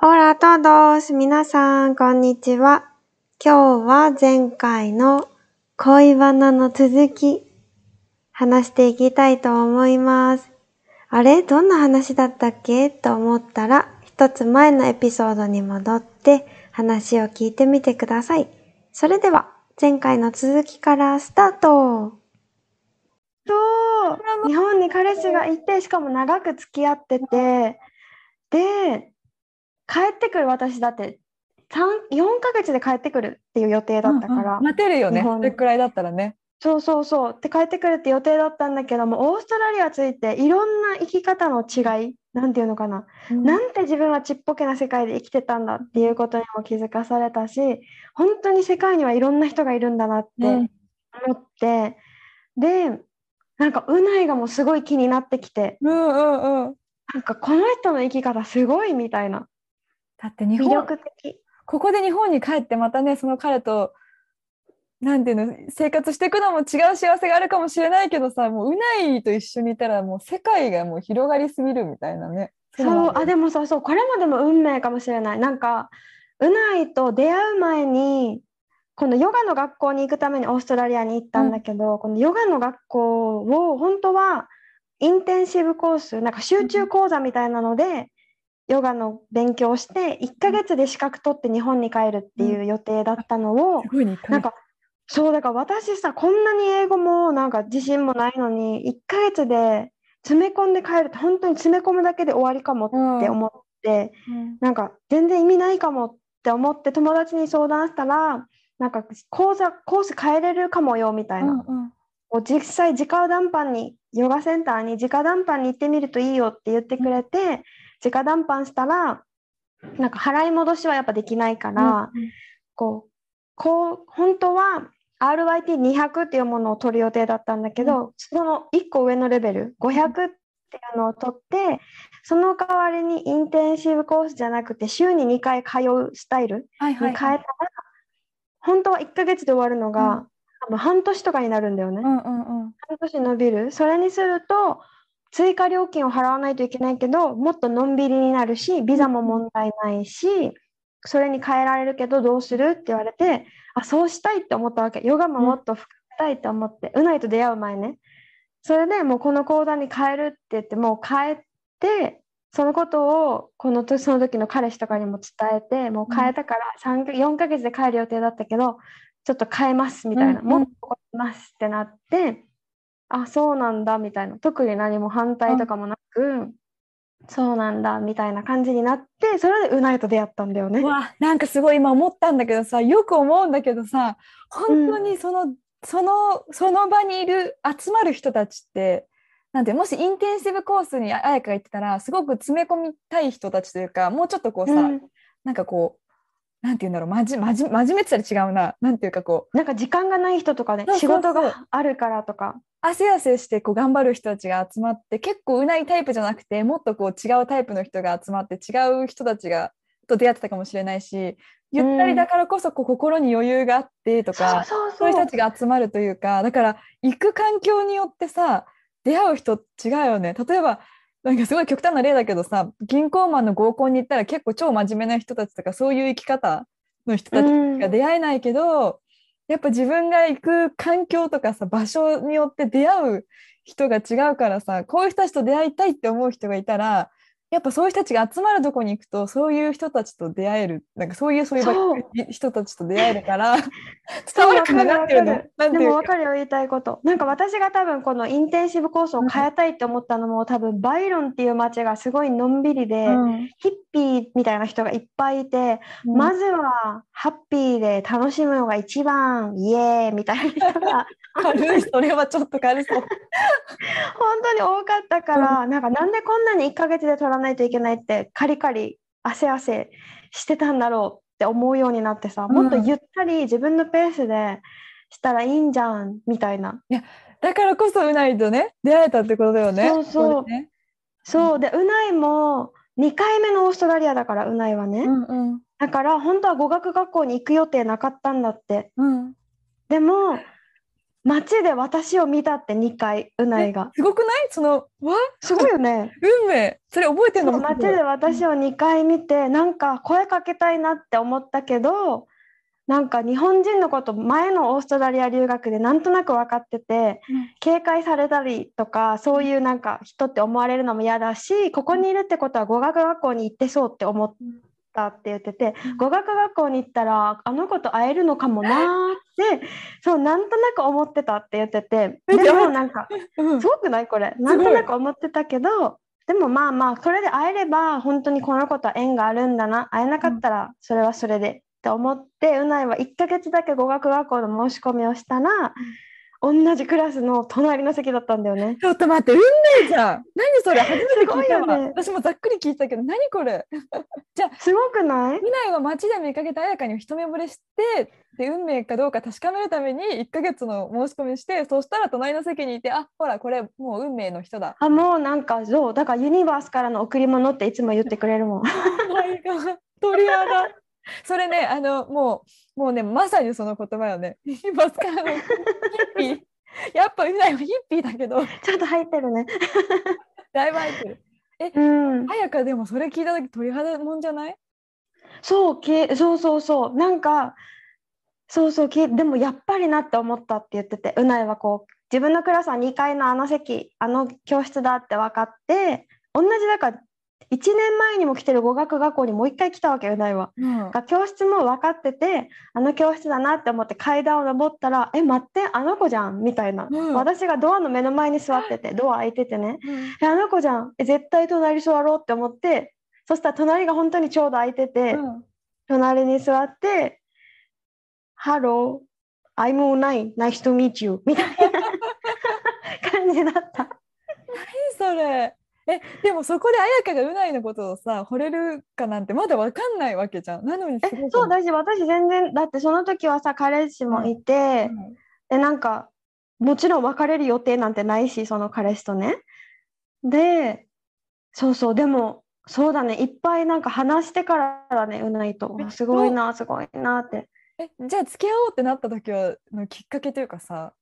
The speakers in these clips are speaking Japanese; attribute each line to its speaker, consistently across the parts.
Speaker 1: Hola a todos! 皆さん、こんにちは。今日は前回の恋バナの続き、話していきたいと思います。あれ？どんな話だったっけ？と思ったら、一つ前のエピソードに戻って話を聞いてみてください。それでは、前回の続きからスタートそう日本に彼氏がいて、しかも長く付き合ってて、で、帰ってくる私だって、3、4ヶ月で帰ってくるっていう予定だったから、
Speaker 2: うんうん待てるよね。それくらいだったらね。
Speaker 1: そうそうそう。で、帰ってくるって予定だったんだけども、オーストラリアついていろんな生き方の違い、なんていうのかな。なんて自分はちっぽけな世界で生きてたんだっていうことにも気づかされたし、本当に世界にはいろんな人がいるんだなって
Speaker 2: うん
Speaker 1: 思って、で、なんか、うないがもうすごい気になってきて、
Speaker 2: うんうんうん。
Speaker 1: なんかこの人の生き方すごいみたいな。
Speaker 2: だって日
Speaker 1: 魅
Speaker 2: 本。ここで日本に帰ってまたね、その彼と、なんていうの、生活していくのも違う幸せがあるかもしれないけどさ、もううないと一緒にいたらもう世界がもう広がりすぎるみたいなね。
Speaker 1: そう、あ、
Speaker 2: で
Speaker 1: でもそうそう、これもでも運命かもしれない。なんか、うないと出会う前に、このヨガの学校に行くためにオーストラリアに行ったんだけど、このヨガの学校を本当はインテンシブコース、なんか集中講座みたいなので、ヨガの勉強をして、1ヶ月で資格取って日本に帰るっていう予定だったのを
Speaker 2: す、ごいに
Speaker 1: なんか、そう、だから私さ、こんなに英語もなんか自信もないのに、1ヶ月で詰め込んで帰るって、本当に詰め込むだけで終わりかもって思って、なんか全然意味ないかもって思って友達に相談したら、なんか講座、コース変えれるかもよみたいな。こう実際直談判に、ヨガセンターに直談判に行ってみるといいよって言ってくれて、直談判したら、なんか払い戻しはやっぱできないから、こう、こう、本当は RYT200 っていうものを取る予定だったんだけど、その1個上のレベル、500っていうのを取って、その代わりにインテンシブコースじゃなくて、週に2回通うスタイル
Speaker 2: はいはい
Speaker 1: に変えたら、本当は1ヶ月で終わるのが、多分半年とかになるんだよね。
Speaker 2: うんうんうん。
Speaker 1: 半年伸びる。それにすると、追加料金を払わないといけないけど、もっとのんびりになるし、ビザも問題ないし、それに変えられるけどどうするって言われて、あ、そうしたいって思ったわけ。ヨガももっと深めたいって思って、うないと出会う前ね。それでもうこの講座に変えるって言って、もう変えて、そのことをこの時その時の彼氏とかにも伝えて、もう変えたから3か4ヶ月で帰る予定だったけど、ちょっと変えますみたいな、
Speaker 2: うんうん
Speaker 1: もっと残りますってなって、あ、そうなんだみたいな、特に何も反対とかもなく、そうなんだみたいな感じになって、それでうないと出会ったんだよね。
Speaker 2: う。わなんかすごい今思ったんだけどさよく思うんだけどさ本当にその、そのその場にいる集まる人たちってなんてもしインテンシブコースにあやかが行ってたらすごく詰め込みたい人たちというかもうちょっとこうさ、
Speaker 1: うん。
Speaker 2: なんかこうなんて言うんだろうまじまじ真面目って言ったら違うな。なんていうかこう
Speaker 1: なんか時間がない人とかね、仕事があるからとか。
Speaker 2: 汗汗してこう頑張る人たちが集まって結構うないタイプじゃなくてもっとこう違うタイプの人が集まって違う人たちがと出会ってたかもしれないしゆったりだからこそこう心に余裕があってとか、
Speaker 1: そう。
Speaker 2: そういう人たちが集まるというかだから行く環境によってさ出会う人違うよね。例えばなんかすごい極端な例だけどさ銀行マンの合コンに行ったら結構超真面目な人たちとかそういう生き方の人たち
Speaker 1: うん。
Speaker 2: が出会えないけど、やっぱ自分が行く環境とかさ場所によって出会う人が違うからさこういう人たちと出会いたいって思う人がいたらやっぱそういう人たちが集まるとこに行くとそういう人たちと出会えるなんかそういうそういう人たちと出会えるから 伝わるかななんていうの？
Speaker 1: でも分かるよ言いたいこと。なんか私が多分このインテンシブコースを変えたいって思ったのも、多分バイロンっていう街がすごいのんびりで、
Speaker 2: うん。
Speaker 1: ヒッピーみたいな人がいっぱいいて、
Speaker 2: うん。
Speaker 1: まずはハッピーで楽しむのが一番イエーイみたいな人が
Speaker 2: 軽いそれはちょっと軽そう。
Speaker 1: 本当に多かったから、なんかなんでこんなに1ヶ月で取らないといけないってカリカリ汗汗してたんだろうって思うようになってさ、もっとゆったり自分のペースでしたらいいんじゃんみたいな。
Speaker 2: だからこそうないとね出会えたってことだよね。
Speaker 1: そうそう
Speaker 2: ね
Speaker 1: そうでうないも2回目のオーストラリアだからうないはね、
Speaker 2: うんうん
Speaker 1: だから本当は語学学校に行く予定なかったんだって
Speaker 2: うん。
Speaker 1: でも街で私を見たって2回うないが。
Speaker 2: すごくない？そのわ？
Speaker 1: すごいよね。
Speaker 2: 運命。それ覚えてんの？
Speaker 1: 街で私を2回見てなんか声かけたいなって思ったけどなんか日本人のこと前のオーストラリア留学でなんとなく分かってて
Speaker 2: うん。
Speaker 1: 警戒されたりとかそういうなんか人って思われるのも嫌だしここにいるってことは語学学校に行ってそうって思ったって言ってて
Speaker 2: うん。
Speaker 1: 語学学校に行ったらあの子と会えるのかもなーってそうなんとなく思ってたって言ってて
Speaker 2: え
Speaker 1: でもなんか
Speaker 2: うん。
Speaker 1: すごくないこれ？なんとなく思ってたけどでもまあまあそれで会えれば本当にこの子とは縁があるんだな。会えなかったらそれはそれで。って思ってうないは1ヶ月だけ語学学校の申し込みをしたら同じクラスの隣の席だったんだよね。
Speaker 2: ちょっと待って運命じゃん。何それ初めて聞いたわ、
Speaker 1: ね。
Speaker 2: 私もざっくり聞いたけど何これ。
Speaker 1: すごくない？
Speaker 2: 未来は街で見かけた彩香に一目惚れしてで運命かどうか確かめるために1ヶ月の申し込みしてそしたら隣の席にいてあほらこれもう運命の人だ。
Speaker 1: あもうなんかそうだからユニバースからの贈り物っていつも言ってくれるもん。
Speaker 2: 鳥肌。それねあのもうもうねまさにその言葉よね。今からのヒッピーぱ未来はヒッピーだけど。
Speaker 1: ちょっと入ってるね。
Speaker 2: だいぶ入ってる。
Speaker 1: うん。
Speaker 2: 彩香でもそれ聞いた時鳥肌もんじゃない？
Speaker 1: そうけそうそうそう。なんかそうそうけでもやっぱりなって思ったって言ってて。うないはこう自分のクラスは2階のあの席あの教室だって分かって同じだから1年前にも来てる語学学校にもう1回来たわけうないは。
Speaker 2: うん。
Speaker 1: が教室も分かっててあの教室だなって思って階段を登ったら「え待ってあの子じゃん」みたいな、
Speaker 2: うん。
Speaker 1: 私がドアの目の前に座っててドア開いててね。えあの子じゃん。え絶対隣座ろうって思ってそしたら隣が本当にちょうど空いてて、
Speaker 2: うん。
Speaker 1: 隣に座って「Hello I'm Unai nice to meet you」みたいな 感じだった。
Speaker 2: 何それえでもそこで彩香がうないのことをさ惚れるかなんてまだわかんないわけじゃん。なのに
Speaker 1: えそうだし私全然だってその時はさ彼氏もいて、
Speaker 2: うん
Speaker 1: でなんかもちろん別れる予定なんてないしその彼氏とね。でそうそうでもそうだねいっぱいなんか話してからだねうないと。
Speaker 2: え
Speaker 1: すごいなすごいなって。
Speaker 2: えじゃあ付き合おうってなった時はのきっかけというかさ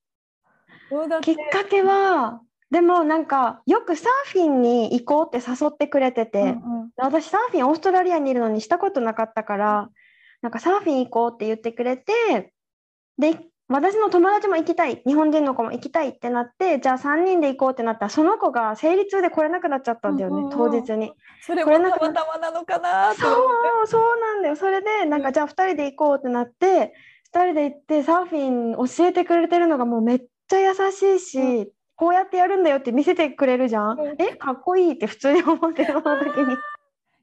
Speaker 1: きっかけはでもなんかよくサーフィンに行こうって誘ってくれてて、
Speaker 2: うんうん。
Speaker 1: 私サーフィンオーストラリアにいるのにしたことなかったからなんかサーフィン行こうって言ってくれてで私の友達も行きたい日本人の子も行きたいってなってじゃあ3人で行こうってなったらその子が生理痛で来れなくなっちゃったんだよね、
Speaker 2: うんうん。うん
Speaker 1: 当日に。
Speaker 2: それも
Speaker 1: これなんか
Speaker 2: たまた。まなのかなと。
Speaker 1: そうそうなんだよ。それでなんかじゃあ2人で行こうってなって2人で行ってサーフィン教えてくれてるのがもうめっちゃ優しいし、
Speaker 2: う
Speaker 1: こうやってやるんだよって見せてくれるじゃん、
Speaker 2: うん。
Speaker 1: えかっこいいって普通に思ってその時に。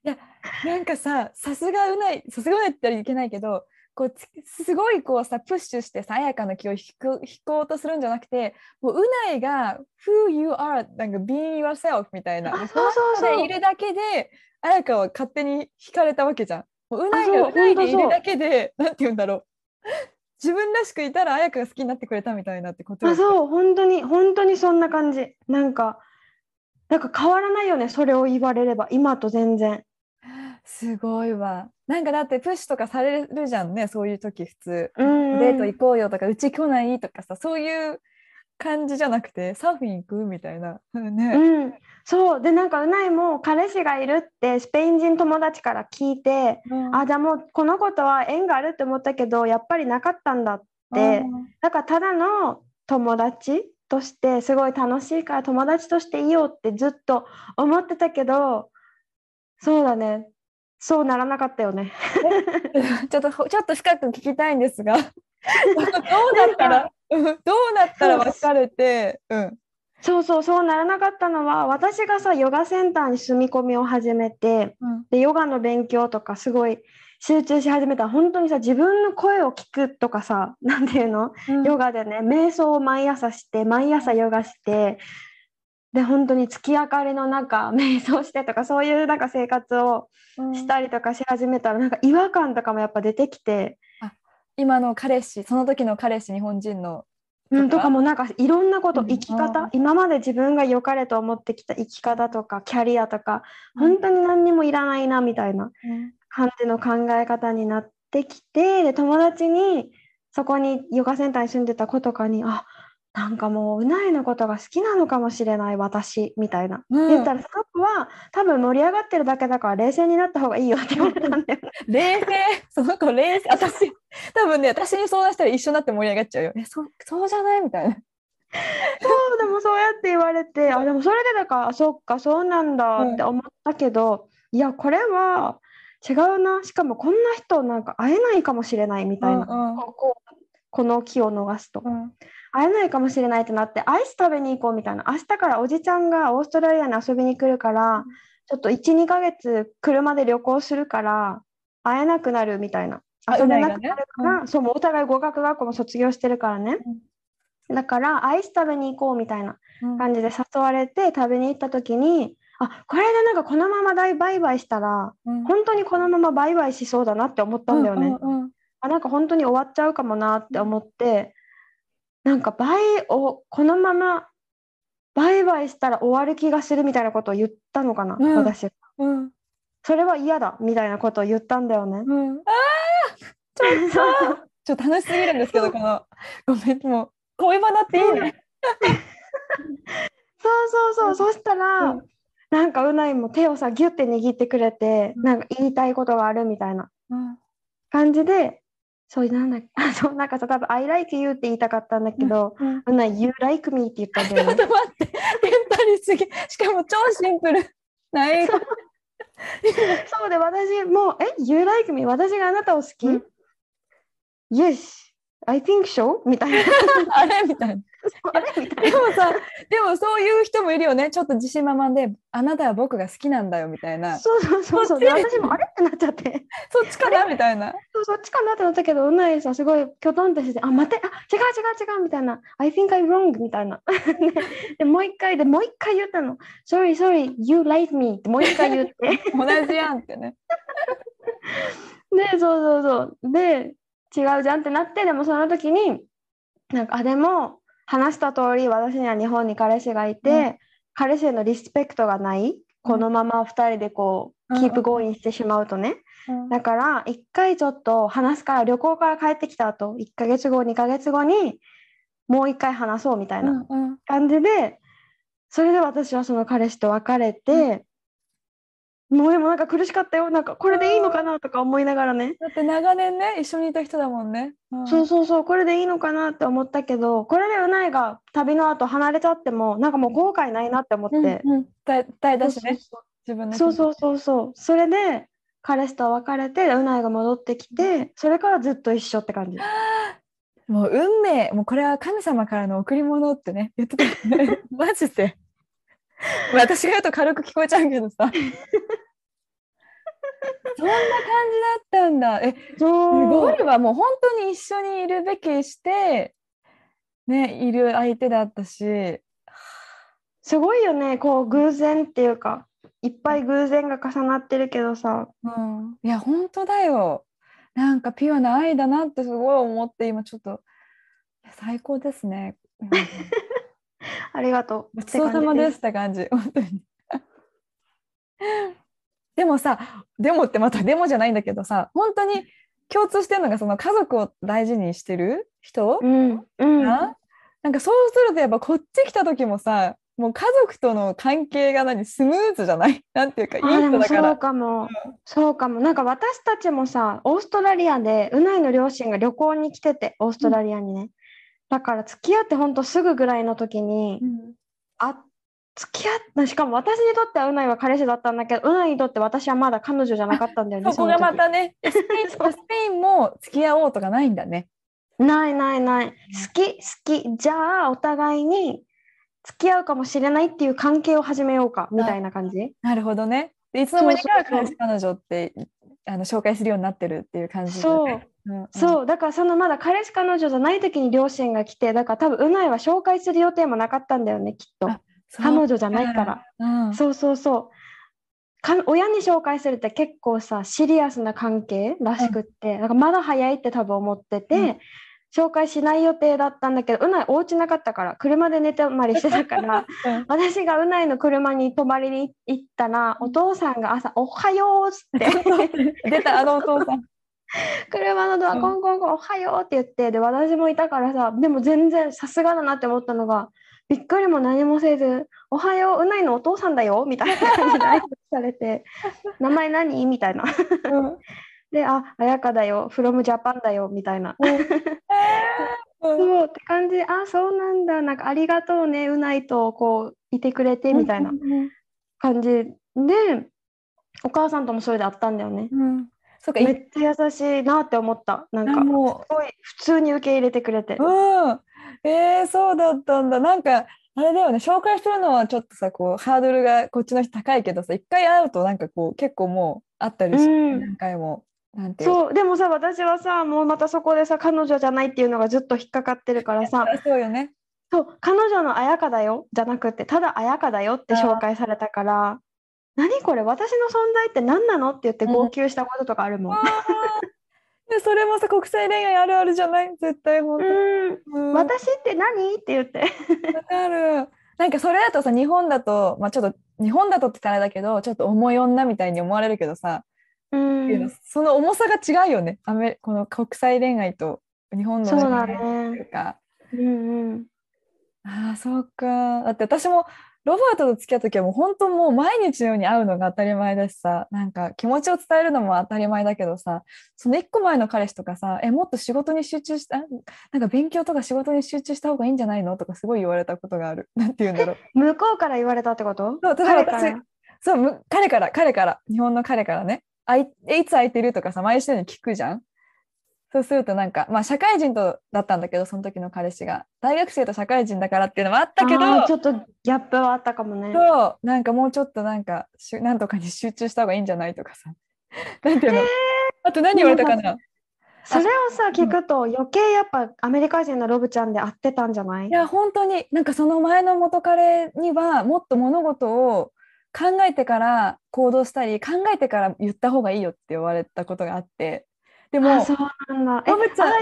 Speaker 2: なんかささすがうないさすがうないって言ったらいけないけどこうつすごいこうさプッシュしてさ彩香の気を引く引こうとするんじゃなくてもううないが「Who you are」なんか「being yourself」みたいな。
Speaker 1: あそうそうそう。
Speaker 2: いるだけで彩香は勝手に惹かれたわけじゃん。もううないがうないでいるだけでなんて言うんだろう自分らしくいたら彩香が好きになってくれたみたいなってことよ
Speaker 1: あそう本当に本当にそんな感じなんかなんか変わらないよねそれを言われれば今と全然
Speaker 2: すごいわ。なんかだってプッシュとかされるじゃんねそういう時普通。
Speaker 1: うん
Speaker 2: デート行こうよとかうち来ないとかさそういう感じじゃなくてサーフィン行くみたいな。ね。
Speaker 1: うん、そう。でなんかうないも彼氏がいるってスペイン人友達から聞いて、
Speaker 2: うん。
Speaker 1: あじゃあもうこの子とは縁があるって思ったけどやっぱりなかったんだって。だからただの友達としてすごい楽しいから友達としていいよってずっと思ってたけどそうだね。そうならなかったよね。
Speaker 2: ちょっとほちょっと深く聞きたいんですが。どうなったら？うん どうなったら別れてうん。
Speaker 1: そうそうそうならなかったのは私がさヨガセンターに住み込みを始めて
Speaker 2: うん。
Speaker 1: でヨガの勉強とかすごい集中し始めた。ら本当にさ自分の声を聞くとかさ なんていうの、
Speaker 2: うん。
Speaker 1: ヨガでね瞑想を毎朝して毎朝ヨガしてで本当に月明かりの中 瞑想してとかそういうなんか生活を
Speaker 2: うん。
Speaker 1: したりとかし始めたらなんか違和感とかもやっぱ出てきて、
Speaker 2: 今の彼氏その時の彼氏日本人の
Speaker 1: うん、
Speaker 2: とか？
Speaker 1: とかもなんかいろんなこと
Speaker 2: うん
Speaker 1: 生き方、
Speaker 2: うん。
Speaker 1: 今まで自分が良かれと思ってきた生き方とかキャリアとか
Speaker 2: うん。
Speaker 1: 本当に何にもいらないなみたいな
Speaker 2: うん。
Speaker 1: 感じの考え方になってきてで友達にそこにヨガセンターに住んでた子とかにあなんかもううないのことが好きなのかもしれない私みたいな、
Speaker 2: うん。
Speaker 1: 言ったらその子は多分盛り上がってるだけだから冷静になった方がいいよって言われたんだよね。
Speaker 2: 冷静。その子冷静。私多分ね私に相談したら一緒になって盛り上がっちゃうよ。えそそうじゃない？みたいな。
Speaker 1: そうでもそうやって言われてあでもそれでだからあそっかそうなんだって思ったけど、いやこれは違うな。しかもこんな人なんか会えないかもしれないみたいな、
Speaker 2: うんうん。
Speaker 1: この気を逃すと。
Speaker 2: うん
Speaker 1: 会えないかもしれないってなってアイス食べに行こうみたいな。明日からおじちゃんがオーストラリアに遊びに来るからちょっと12ヶ月車で旅行するから会えなくなるみたいな。
Speaker 2: あ
Speaker 1: 遊べ
Speaker 2: うな
Speaker 1: くなるから、そうもうお互い語学学校も卒業してるからね、だからアイス食べに行こうみたいな
Speaker 2: うん。
Speaker 1: 感じで誘われて食べに行った時にあこれでなんかこのまま大バイバイしたら
Speaker 2: うん。
Speaker 1: 本当にこのままバイバイしそうだなって思ったんだよね。
Speaker 2: うんうん。
Speaker 1: あなんか本当に終わっちゃうかもなって思ってなんかバイをこのままバイバイしたら終わる気がするみたいなことを言ったのかな、
Speaker 2: うん。
Speaker 1: 私
Speaker 2: うん。
Speaker 1: それは嫌だみたいなことを言ったんだよね。
Speaker 2: うん。あーちょっと。ちょっと楽しすぎるんですけどこのごめんもう恋バナっていいね。
Speaker 1: そうそうそう、そしたら、
Speaker 2: うん。
Speaker 1: なんかうないも手をさギュッて握ってくれて、
Speaker 2: うん。
Speaker 1: なんか言いたいことがあるみたいな
Speaker 2: うん。
Speaker 1: 感じでそうなんだ あそうなんかさ多分「I like you」って言いたかったんだけど、
Speaker 2: うん
Speaker 1: うない「You like me」って言ったんだ
Speaker 2: ちょっ
Speaker 1: よね。
Speaker 2: と待って、テンパりすぎ。しかも超シンプル。な英語。
Speaker 1: そうで私もう「え？You like me」私があなたを好き、
Speaker 2: うん
Speaker 1: ?Yes I think so? みたいな。
Speaker 2: あれ？みたいな。
Speaker 1: あれ？みたいな。
Speaker 2: でもさ、でもそういう人もいるよね。ちょっと自信満々で、あなたは僕が好きなんだよみたいな。
Speaker 1: そうそうそうそう。で。私もあれ？ってなっちゃって。
Speaker 2: そっちかな？みたいな。
Speaker 1: そうそっちかな？ってなったけどうないさすごいきょとんってしてあ待ってあ違う違う違うみたいな。I think I'm wrong みたいな。ででもう一回でもう一回言ったの。Sorry sorry you like me ってもう一回言って。
Speaker 2: 同じやんってね。
Speaker 1: でそうそうそう。で違うじゃんってなってでもその時になんかあでも話した通り私には日本に彼氏がいて、
Speaker 2: うん。
Speaker 1: 彼氏へのリスペクトがないこのまま2人でこう、
Speaker 2: うん。
Speaker 1: キープゴーインしてしまうとね、だから一回ちょっと話すから旅行から帰ってきた後1ヶ月後2ヶ月後にもう一回話そうみたいな
Speaker 2: うんうん。
Speaker 1: 感じで、それで私はその彼氏と別れて、もうでもなんか苦しかったよ。なんかこれでいいのかなとか思いながらね、
Speaker 2: だって長年ね、一緒にいた人だもんね。うん。
Speaker 1: そうそうそうこれでいいのかなって思ったけどこれでうないが旅の後離れちゃってもなんかもう後悔ないなって思って、
Speaker 2: うんうん。伝え伝えたしね、
Speaker 1: そうそう
Speaker 2: 自分
Speaker 1: そうそうそうそう。それで彼氏と別れてうないが戻ってきてそれからずっと一緒って感じ。
Speaker 2: もう運命、もうこれは神様からの贈り物ってね、言ってたよね。マジで。私が言うと軽く聞こえちゃうけどさ。そんな感じだったんだ。え、すごいわ。もう本当に一緒にいるべきして、ね、いる相手だったし。
Speaker 1: すごいよねこう偶然っていうかいっぱい偶然が重なってるけどさ
Speaker 2: うん。いや、本当だよ。なんかピュアな愛だなってすごい思って、今ちょっと、いや最高ですね。うん
Speaker 1: ありがとう
Speaker 2: ごちそうさまですって感じ、本当に。でもさ、でもってまたでもじゃないんだけどさ、本当に共通してるのがその家族を大事にしてる人、
Speaker 1: うんうん。
Speaker 2: な？なんかそうするとやっぱこっち来た時もさ、もう家族との関係が何？スムーズじゃない？なんていうかいい人だから。
Speaker 1: かも、そうかも。なんか私たちもさオーストラリアでうないの両親が旅行に来ててオーストラリアにね、だから付き合ってほんとすぐぐらいの時に、
Speaker 2: うん。
Speaker 1: あ付き合ったしかも私にとってはうないは彼氏だったんだけどうないにとって私はまだ彼女じゃなかったんだよね
Speaker 2: そこがまたね、スペインスペインも付き合おうとかないんだね。
Speaker 1: ないないない。好き好き。じゃあお互いに付き合うかもしれないっていう関係を始めようかみたいな感じ。
Speaker 2: なるほどね。でいつの間にか彼氏彼女ってあの紹介するようになってるっていう感じで、
Speaker 1: そう。
Speaker 2: うんうん。
Speaker 1: そう。だからそのまだ彼氏彼女じゃない時に両親が来てだから多分うないは紹介する予定もなかったんだよねきっと彼女じゃないから、
Speaker 2: うん、
Speaker 1: そうそうそう。か親に紹介するって結構さシリアスな関係らしくって、なんかまだ早いって多分思ってて、
Speaker 2: うん。
Speaker 1: 紹介しない予定だったんだけどうないお家なかったから車で寝てまりしてたから
Speaker 2: うん。
Speaker 1: 私がうないの車に泊まりに行ったらお父さんが朝「おはよう」っつって。
Speaker 2: 出たあのお父さん。
Speaker 1: 車のドア
Speaker 2: うん。
Speaker 1: コンコンコン「おはよう」って言ってで私もいたからさでも全然さすがだなって思ったのがびっくりも何もせず「おはよううないのお父さんだよ」みたいな感じで挨拶されて「名前何?」みたいな。
Speaker 2: うん
Speaker 1: で「あ綾香だよ from Japan だよ」みたいな。
Speaker 2: うん
Speaker 1: そうって感じで「あそうなんだなんかありがとうねうないとこういてくれて」みたいな
Speaker 2: うん
Speaker 1: 感じでお母さんともそれで会ったんだよね。
Speaker 2: うんそうか、
Speaker 1: め
Speaker 2: い
Speaker 1: っちゃ優しいなって思った。なんかすごい普通に受け入れてくれて。
Speaker 2: うん。えー、そうだったんだ。なんか、あれだよね、紹介するのはちょっとさ、こう、ハードルがこっちの人高いけどさ、一回会うとなんかこう、結構もうあったりして、
Speaker 1: うん。
Speaker 2: 何回も。なんていう。
Speaker 1: そう。でもさ私はさもうまたそこでさ彼女じゃないっていうのがずっと引っかかってるからさ。
Speaker 2: あそうよね。
Speaker 1: そう。彼女の綾香だよ。じゃなくてただ綾香だよって紹介されたから。何これ？私の存在って何なの？って言って号泣したこととかあるもん。
Speaker 2: あーでそれもさ、国際恋愛あるあるじゃない？絶対本当に。
Speaker 1: うん
Speaker 2: うん
Speaker 1: 私って何？って言って。
Speaker 2: わかる。なんかそれだとさ、日本だと、まあちょっと、日本だとって言ったらあれだけど、ちょっと重い女みたいに思われるけどさ、
Speaker 1: うん
Speaker 2: その重さが違うよね。アメこの国際恋愛と日本の恋愛ってい
Speaker 1: ね。
Speaker 2: うか。
Speaker 1: うんうん。
Speaker 2: ああ、そうか。だって私もロバートと付き合う時はもう本当もう毎日のように会うのが当たり前だしさ、なんか気持ちを伝えるのも当たり前だけどさ、その一個前の彼氏とかさ、え、もっと仕事に集中した、なんか勉強とか仕事に集中した方がいいんじゃないのとかすごい言われたことがある。なんて言うんだろう。
Speaker 1: 向こうから言われたってこと？
Speaker 2: そう例えば
Speaker 1: 彼から？
Speaker 2: 私そう、む彼から、彼から、日本の彼からね、あいえいつ空いてるとかさ、毎週に聞くじゃん。そうするとなんか、まあ社会人とだったんだけど、その時の彼氏が。大学生と社会人だからっていうのもあったけど、
Speaker 1: ちょっとギャップはあったかもね。
Speaker 2: そう、なんかもうちょっとなんか、しゅなんとかに集中した方がいいんじゃないとかさ。なんていうの、あと何言われたかな？
Speaker 1: それをさ聞くと余計やっぱアメリカ人のロブちゃんで合ってたんじゃない？
Speaker 2: いや、本当に、なんかその前の元彼には、もっと物事を考えてから行動したり、考えてから言った方がいいよって言われたことがあって。でも、
Speaker 1: あそうなんだ。え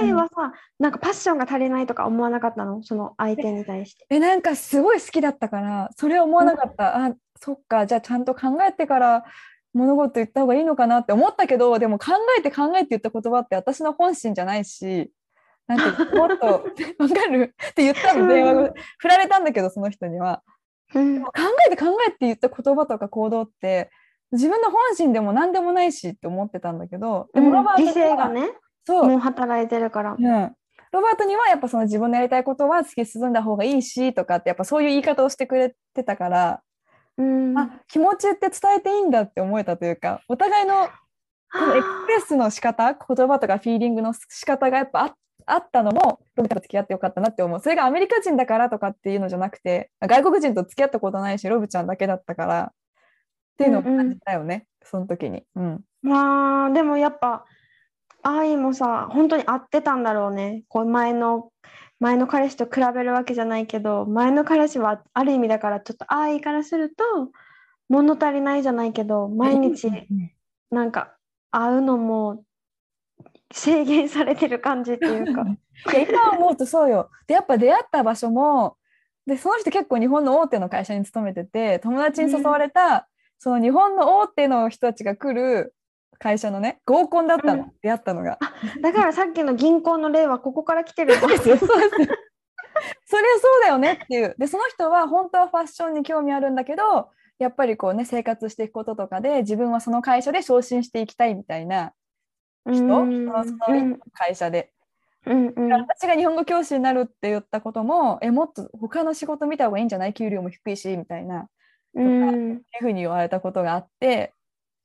Speaker 1: 愛はさなんかパッションが足りないとか思わなかったの？その相手に対して。
Speaker 2: え、なんかすごい好きだったから、それは思わなかった。あ、そっか、じゃあちゃんと考えてから物事言った方がいいのかなって思ったけど、でも考えて考えて言った言葉って私の本心じゃないし、なんていうのもっと、わかる？って言ったの、電話で。振られたんだけど、その人には。
Speaker 1: うん
Speaker 2: 考えて考えて言った言葉とか行動って、自分の本心でも何でもないしって思ってたんだけど、でもロバートには
Speaker 1: 理性がね。
Speaker 2: そう、
Speaker 1: もう働いてるから。
Speaker 2: うん、ロバートにはやっぱその自分のやりたいことは突き進んだ方がいいしとかってやっぱそういう言い方をしてくれてたから、
Speaker 1: うん。
Speaker 2: あ気持ちって伝えていいんだって思えたというかお互いのこのエクスプレスの仕方言葉とかフィーリングの仕方がやっぱああったのもロバートと付き合ってよかったなって思う。それがアメリカ人だからとかっていうのじゃなくて外国人と付き合ったことないしロブちゃんだけだったからっていうのを感じたよね、その時に。うん。
Speaker 1: まあでもやっぱ愛もさ本当に合ってたんだろうね。こう前の前の彼氏と比べるわけじゃないけど前の彼氏はある意味だからちょっと愛からすると物足りないじゃないけど毎日
Speaker 2: うん
Speaker 1: なんか会うのも制限されてる感じっていうか。
Speaker 2: いや今思うとそうよ。でやっぱ出会った場所もでその人結構日本の大手の会社に勤めてて友達に誘われた、その日本の大手の人たちが来る会社のね合コンだったの、
Speaker 1: うん。
Speaker 2: 出会ったのが。
Speaker 1: だからさっきの銀行の例はここから来てる。の
Speaker 2: そうですよ。そうですよそれはそうだよねっていう。でその人は本当はファッションに興味あるんだけどやっぱりこうね生活していくこととかで自分はその会社で昇進していきたいみたいな人、
Speaker 1: うん。
Speaker 2: そのその会社で。
Speaker 1: うんうん。
Speaker 2: 私が日本語教師になるって言ったこともえもっと他の仕事見た方がいいんじゃない？給料も低いしみたいな
Speaker 1: うん。
Speaker 2: いうふうに言われたことがあって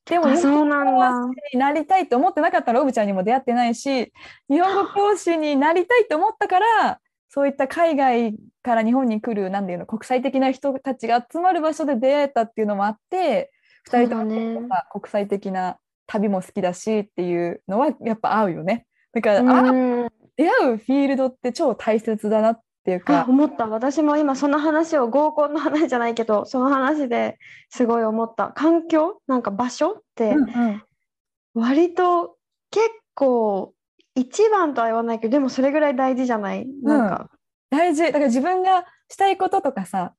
Speaker 2: でも
Speaker 1: あそうなんだ。
Speaker 2: になりたいと思ってなかったらロブちゃんにも出会ってないし日本語教師になりたいと思ったからそういった海外から日本に来るなんていうの国際的な人たちが集まる場所で出会えたっていうのもあって2人とも国際的な旅も好きだしっていうのはやっぱ合うよね。だから、
Speaker 1: うん。
Speaker 2: あ出会うフィールドって超大切だなっていう
Speaker 1: あ
Speaker 2: か、
Speaker 1: 思った。私も今その話を合コンの話じゃないけどその話ですごい思った。環境？なんか場所って
Speaker 2: うんうん。
Speaker 1: 割と結構一番とは言わないけどでもそれぐらい大事じゃない？なんか、
Speaker 2: 大事。だから自分がしたいこととかさ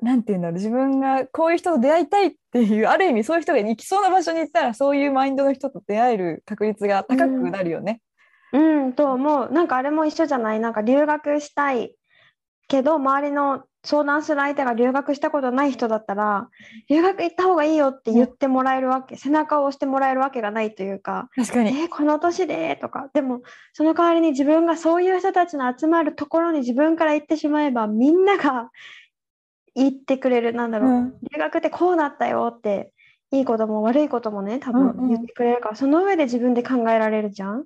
Speaker 2: なんていうんだろう。自分がこういう人と出会いたいっていうある意味そういう人が行きそうな場所に行ったらそういうマインドの人と出会える確率が高くなるよね。
Speaker 1: うん、と思う。なんかあれも一緒じゃない。なんか留学したいけど、周りの相談する相手が留学したことない人だったら、留学行った方がいいよって言ってもらえるわけ、背中を押してもらえるわけがないというか、
Speaker 2: 確かに。
Speaker 1: えーこの年でとか、でもその代わりに自分がそういう人たちの集まるところに自分から行ってしまえば、みんなが言ってくれる、なんだろう、
Speaker 2: うん。
Speaker 1: 留学ってこうなったよって、いいことも悪いこともね、多
Speaker 2: うんうん。
Speaker 1: 分言ってくれるから、その上で自分で考えられるじゃん？
Speaker 2: い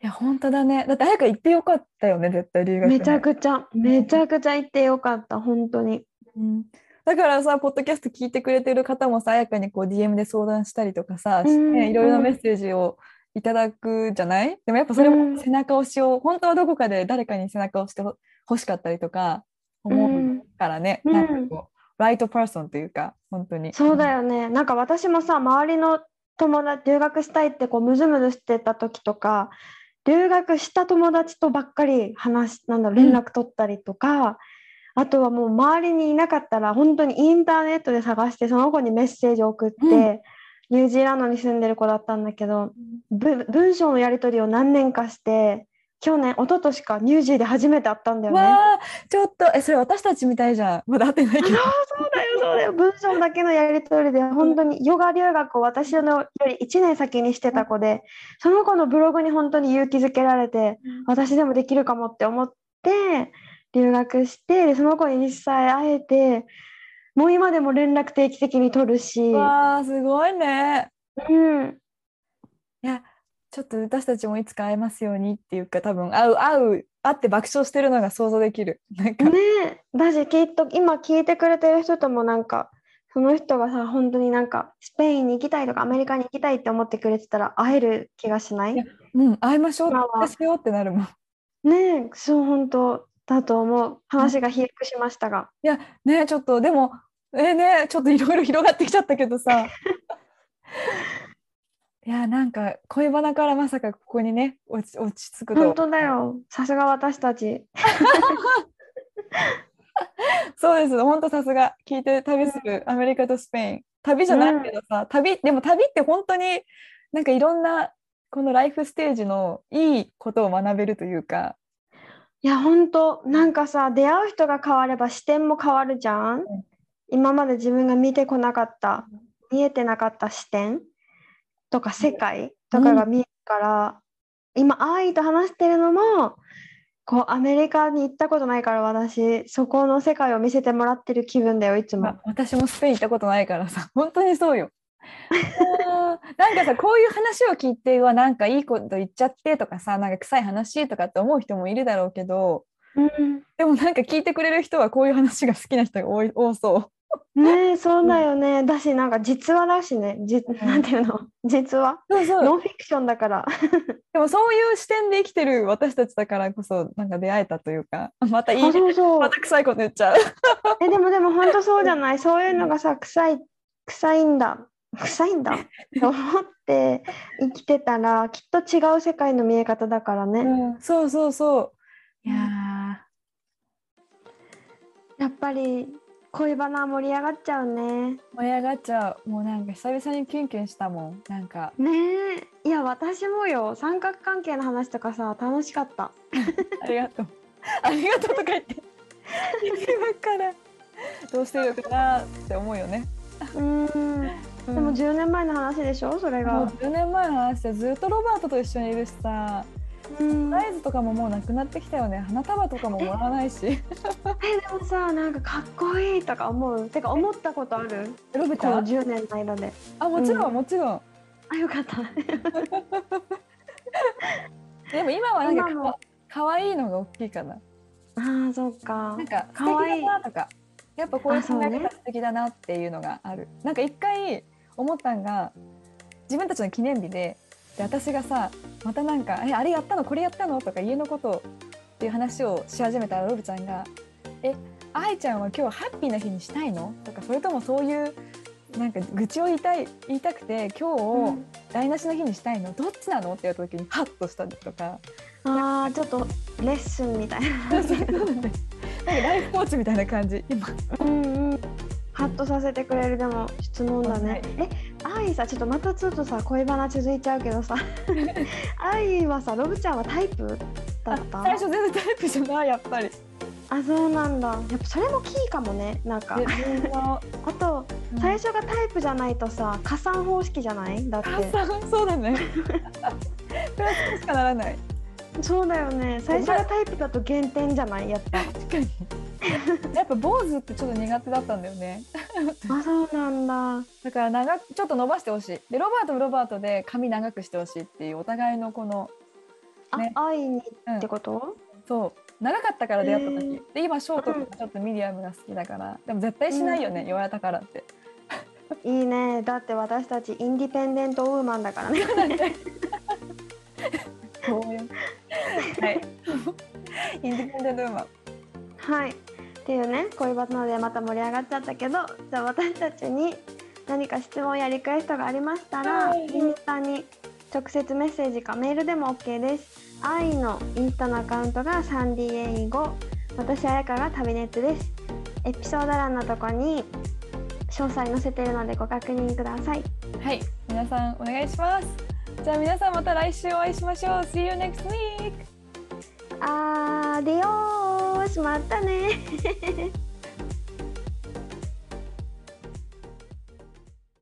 Speaker 2: や本当だね。だって早く行ってよかったよね絶対留学ね。
Speaker 1: めちゃくちゃ、めちゃくちゃ行ってよかった、本当に。
Speaker 2: うん。だからさポッドキャスト聞いてくれてる方もさやかにこう DM で相談したりとかさ、
Speaker 1: うん
Speaker 2: ねいろいろなメッセージをいただくじゃない？でもやっぱそれ
Speaker 1: うん。
Speaker 2: も背中押しを、本当はどこかで誰かに背中を押してほ欲しかったりとか思うからね、
Speaker 1: うん。
Speaker 2: なんかこうライトパーソンというか本当に。
Speaker 1: そうだよね。なんか私もさ、周りの友達、留学したいってこうムズムズしてた時とか、留学した友達とばっかり話し、なんだ連絡取ったりとか、あとはもう周りにいなかったら、本当にインターネットで探して、その子にメッセージを送って、
Speaker 2: うん。
Speaker 1: ニュージーランドに住んでる子だったんだけど、ぶ文章のやり取りを何年かして、去年、一昨年か、ニュージーで初めて会ったんだよね。
Speaker 2: ちょっとえそれ私たちみたいじゃん。まだ会ってないけど。
Speaker 1: そうだよ、そうだよ。文章だけのやり取りで、本当にヨガ留学を私のより1年先にしてた子で、その子のブログに本当に勇気づけられて、私でもできるかもって思って、留学して、でその子に実際会えて、もう今でも連絡定期的に取るし、
Speaker 2: わあすごいね。
Speaker 1: うん、
Speaker 2: いやちょっと私たちもいつか会えますようにっていうか多分会う会う会って爆笑してるのが想像できる。なんか、
Speaker 1: ねえ、だしきっと今聞いてくれてる人ともなんか、その人がさ、本当になんか、スペインに行きたいとか、アメリカに行きたいって思ってくれてたら、会える気がしない？
Speaker 2: うん会いましょう
Speaker 1: 今は。
Speaker 2: 私よってなるもん。
Speaker 1: ねえ、そう本当だと思う。話が飛躍しましたが。
Speaker 2: いやねちょっとでもえねちょっといろいろ広がってきちゃったけどさ いやなんか恋バナからまさかここにね落ち落ち着くと
Speaker 1: 本当だよ。さすが私たち。
Speaker 2: そうです。本当さすが。聞いて旅する。アメリカとスペイン。旅じゃないけどさ、旅でも旅って本当になんかいろんなこのライフステージのいいことを学べるというか。
Speaker 1: いや、本当。なんかさ、出会う人が変われば視点も変わるじゃん。今まで自分が見てこなかった、見えてなかった視点とか世界とかが見えるから、今、愛と話してるのも、こう、アメリカに行ったことないから私、そこの世界を見せてもらってる気分だよ、いつも。
Speaker 2: あ私もスペイン行ったことないからさ 本当にそうよ。なんかさこういう話を聞いてはなんかいいこと言っちゃってとかさなんか臭い話とかって思う人もいるだろうけど
Speaker 1: うん
Speaker 2: でもなんか聞いてくれる人はこういう話が好きな人が多い多そう。
Speaker 1: ねえ、そうだよね。だし、なんか実話だしね。じ、なんていうの？実話？
Speaker 2: そうそう
Speaker 1: ノンフィクションだから。
Speaker 2: でもそういう視点で生きてる私たちだからこそなんか出会えたというか またいい
Speaker 1: あ、そうそう
Speaker 2: ま。た臭いこと言っちゃう。
Speaker 1: え、でもでも本当そうじゃない？そういうのがさ、臭い、臭いんだ。臭いんだ？と思って生きてたら、きっと違う世界の見え方だからね。
Speaker 2: うん、そうそうそう。いや
Speaker 1: やっぱり恋バナ盛り上がっちゃうね。
Speaker 2: ー盛り上がっちゃうもうなんか久々にキュンキュンしたもんなんか
Speaker 1: ねえ。いや、私もよ。三角関係の話とかさ、楽しかった。
Speaker 2: ありがとう ありがとうとか言って今からどうしてるのかなって思うよね。
Speaker 1: うーん。
Speaker 2: うん
Speaker 1: でも10年前の話でしょ？それ
Speaker 2: もう
Speaker 1: が。
Speaker 2: 10年前の話でずっとロバートと一緒にいるしさ
Speaker 1: うん。
Speaker 2: サイズとかももうなくなってきたよね。花束とかももらわないし。
Speaker 1: えでもさなんかかっこいいとか思う？てか思ったことある？
Speaker 2: ロブちゃん
Speaker 1: ？10年の間で。
Speaker 2: あもちろん、もちろん。
Speaker 1: あよかった。
Speaker 2: でも今はなんかかわかわいいのが大きいかな。
Speaker 1: あーそっか。
Speaker 2: なんか素
Speaker 1: かわいい。
Speaker 2: 敵だなとかやっぱこういう考え方素敵だなっていうのがある。なんか一回思ったんが自分たちの記念日でで私がさまたなんか「えあれやったの？これやったの?」とか家のことっていう話をし始めたらロブちゃんが「え愛ちゃんは今日ハッピーな日にしたいの?」とかそれともそういうなんか愚痴を言いたい言いたくて今日を台無しの日にしたいの、どっちなの？って言われた時にハッとしたりとか。
Speaker 1: あーちょっとレッスンみたいな。
Speaker 2: なんかライフコーチみたいな感じ。今。
Speaker 1: うんうんハッとさせてくれる。でも質問だね、え愛さちょっとまたちょっとさ恋バナ続いちゃうけどさ。愛はさロブちゃんはタイプだった？
Speaker 2: 最初全然タイプじゃないやっぱり。
Speaker 1: あそうなんだ。やっぱそれもキーかもねなんか。あと、
Speaker 2: うん。
Speaker 1: 最初がタイプじゃないとさ加算方式じゃない？だって。
Speaker 2: 加算？そうだね。プラスにしかならない。
Speaker 1: そうだよね。最初がタイプだと減点じゃない？やっぱ。
Speaker 2: 確かに やっぱ坊主ってちょっと苦手だったんだよね。
Speaker 1: あそうなんだ。
Speaker 2: だから長くちょっと伸ばしてほしい。でロバートもロバートで髪長くしてほしいっていうお互いのこの
Speaker 1: あ、
Speaker 2: ね。
Speaker 1: 愛にってこと、
Speaker 2: そう。長かったから出会った時、で今ショートとかちょっとミディアムが好きだから。でも絶対しないよね、言われたからって。
Speaker 1: いいね。だって私たち independent woman だからね。
Speaker 2: はい。インディペンデントウーマン。
Speaker 1: はいっていうね恋バナでまた盛り上がっちゃったけどじゃあ私たちに何か質問やリクエストがありましたら、
Speaker 2: はい。
Speaker 1: インスタに直接メッセージかメールでも OK です。愛のインスタのアカウントがサンディエイゴ私彩香が旅ネットです。エピソード欄のとこに詳細載せてるのでご確認ください。
Speaker 2: はい。皆さんお願いします。じゃあ皆さんまた来週お会いしましょう。See you next week!
Speaker 1: アディオしまったね。